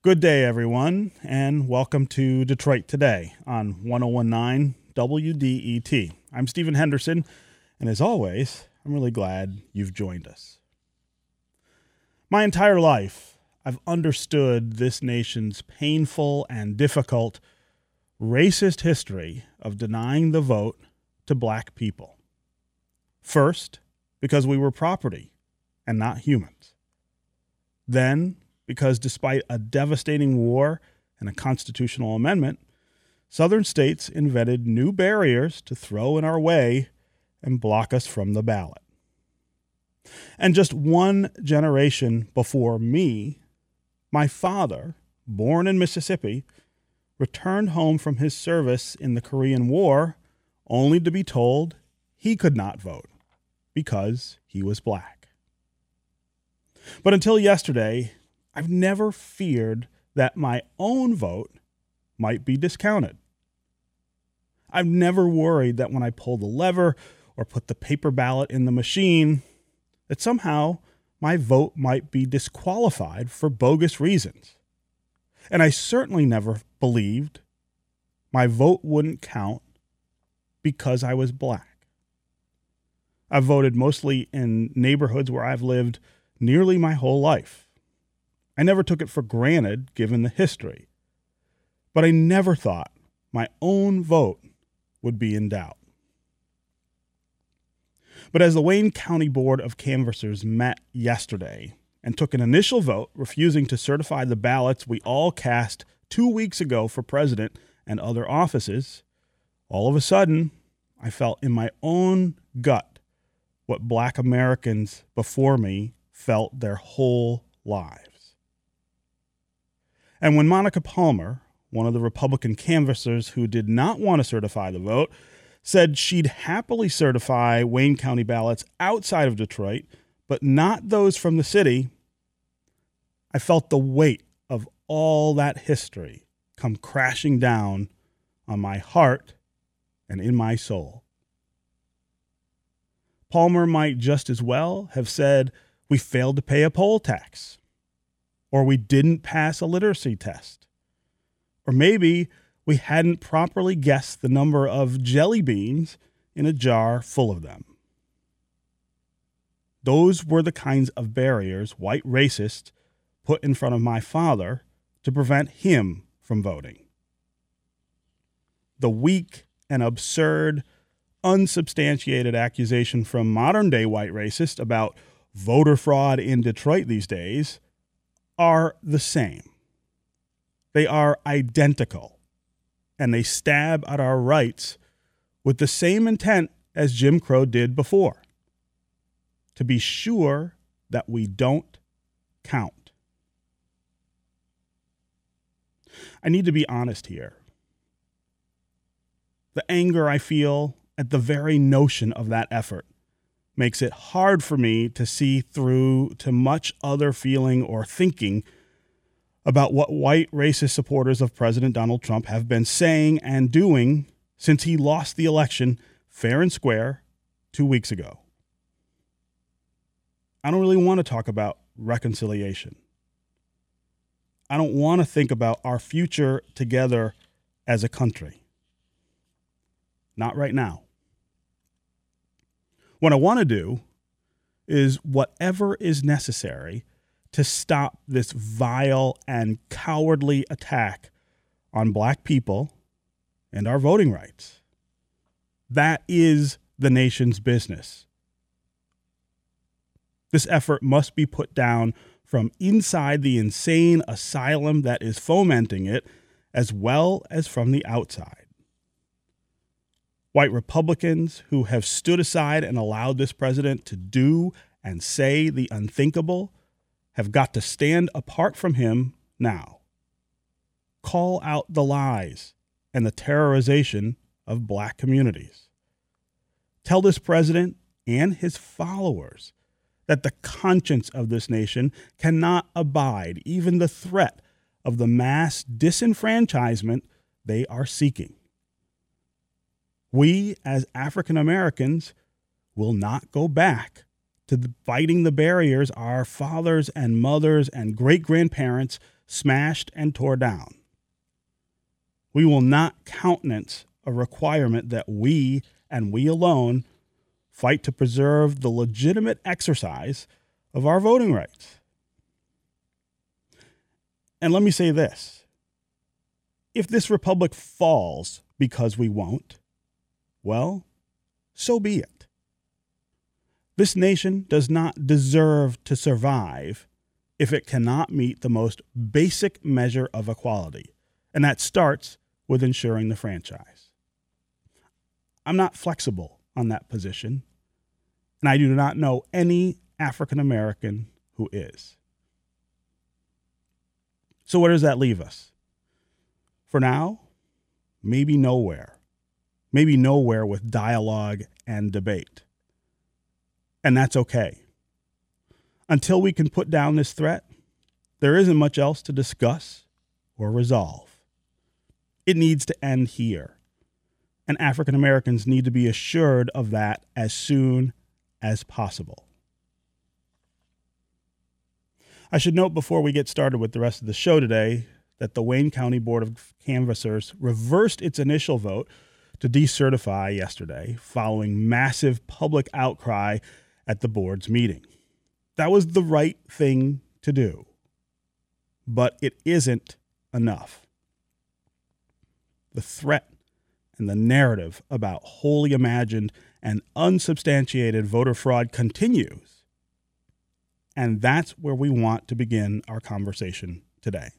Good day, everyone, and welcome to Detroit Today on 1019 WDET. I'm Stephen Henderson, and as always, I'm really glad you've joined us. My entire life, I've understood this nation's painful and difficult racist history of denying the vote to black people. First, because we were property and not humans. Then, because despite a devastating war and a constitutional amendment, Southern states invented new barriers to throw in our way and block us from the ballot. And just one generation before me, my father, born in Mississippi, returned home from his service in the Korean War only to be told he could not vote because he was black. But until yesterday, I've never feared that my own vote might be discounted. I've never worried that when I pull the lever or put the paper ballot in the machine, that somehow my vote might be disqualified for bogus reasons. And I certainly never believed my vote wouldn't count because I was black. I've voted mostly in neighborhoods where I've lived nearly my whole life. I never took it for granted given the history, but I never thought my own vote would be in doubt. But as the Wayne County Board of Canvassers met yesterday and took an initial vote refusing to certify the ballots we all cast two weeks ago for president and other offices, all of a sudden, I felt in my own gut what black Americans before me felt their whole lives. And when Monica Palmer, one of the Republican canvassers who did not want to certify the vote, said she'd happily certify Wayne County ballots outside of Detroit, but not those from the city, I felt the weight of all that history come crashing down on my heart and in my soul. Palmer might just as well have said, We failed to pay a poll tax, or we didn't pass a literacy test, or maybe we hadn't properly guessed the number of jelly beans in a jar full of them. Those were the kinds of barriers white racists put in front of my father to prevent him from voting. The weak and absurd, unsubstantiated accusation from modern day white racists about voter fraud in Detroit these days are the same. They are identical, and they stab at our rights with the same intent as Jim Crow did before to be sure that we don't count. I need to be honest here. The anger I feel at the very notion of that effort makes it hard for me to see through to much other feeling or thinking about what white racist supporters of President Donald Trump have been saying and doing since he lost the election fair and square two weeks ago. I don't really want to talk about reconciliation. I don't want to think about our future together as a country. Not right now. What I want to do is whatever is necessary to stop this vile and cowardly attack on black people and our voting rights. That is the nation's business. This effort must be put down from inside the insane asylum that is fomenting it, as well as from the outside. White Republicans who have stood aside and allowed this president to do and say the unthinkable have got to stand apart from him now. Call out the lies and the terrorization of black communities. Tell this president and his followers that the conscience of this nation cannot abide even the threat of the mass disenfranchisement they are seeking. We, as African Americans, will not go back to the, fighting the barriers our fathers and mothers and great grandparents smashed and tore down. We will not countenance a requirement that we and we alone fight to preserve the legitimate exercise of our voting rights. And let me say this if this republic falls because we won't, well, so be it. This nation does not deserve to survive if it cannot meet the most basic measure of equality, and that starts with ensuring the franchise. I'm not flexible on that position, and I do not know any African American who is. So, where does that leave us? For now, maybe nowhere. Maybe nowhere with dialogue and debate. And that's okay. Until we can put down this threat, there isn't much else to discuss or resolve. It needs to end here. And African Americans need to be assured of that as soon as possible. I should note before we get started with the rest of the show today that the Wayne County Board of Canvassers reversed its initial vote to decertify yesterday following massive public outcry at the board's meeting. That was the right thing to do, but it isn't enough. The threat and the narrative about wholly imagined and unsubstantiated voter fraud continues. And that's where we want to begin our conversation today.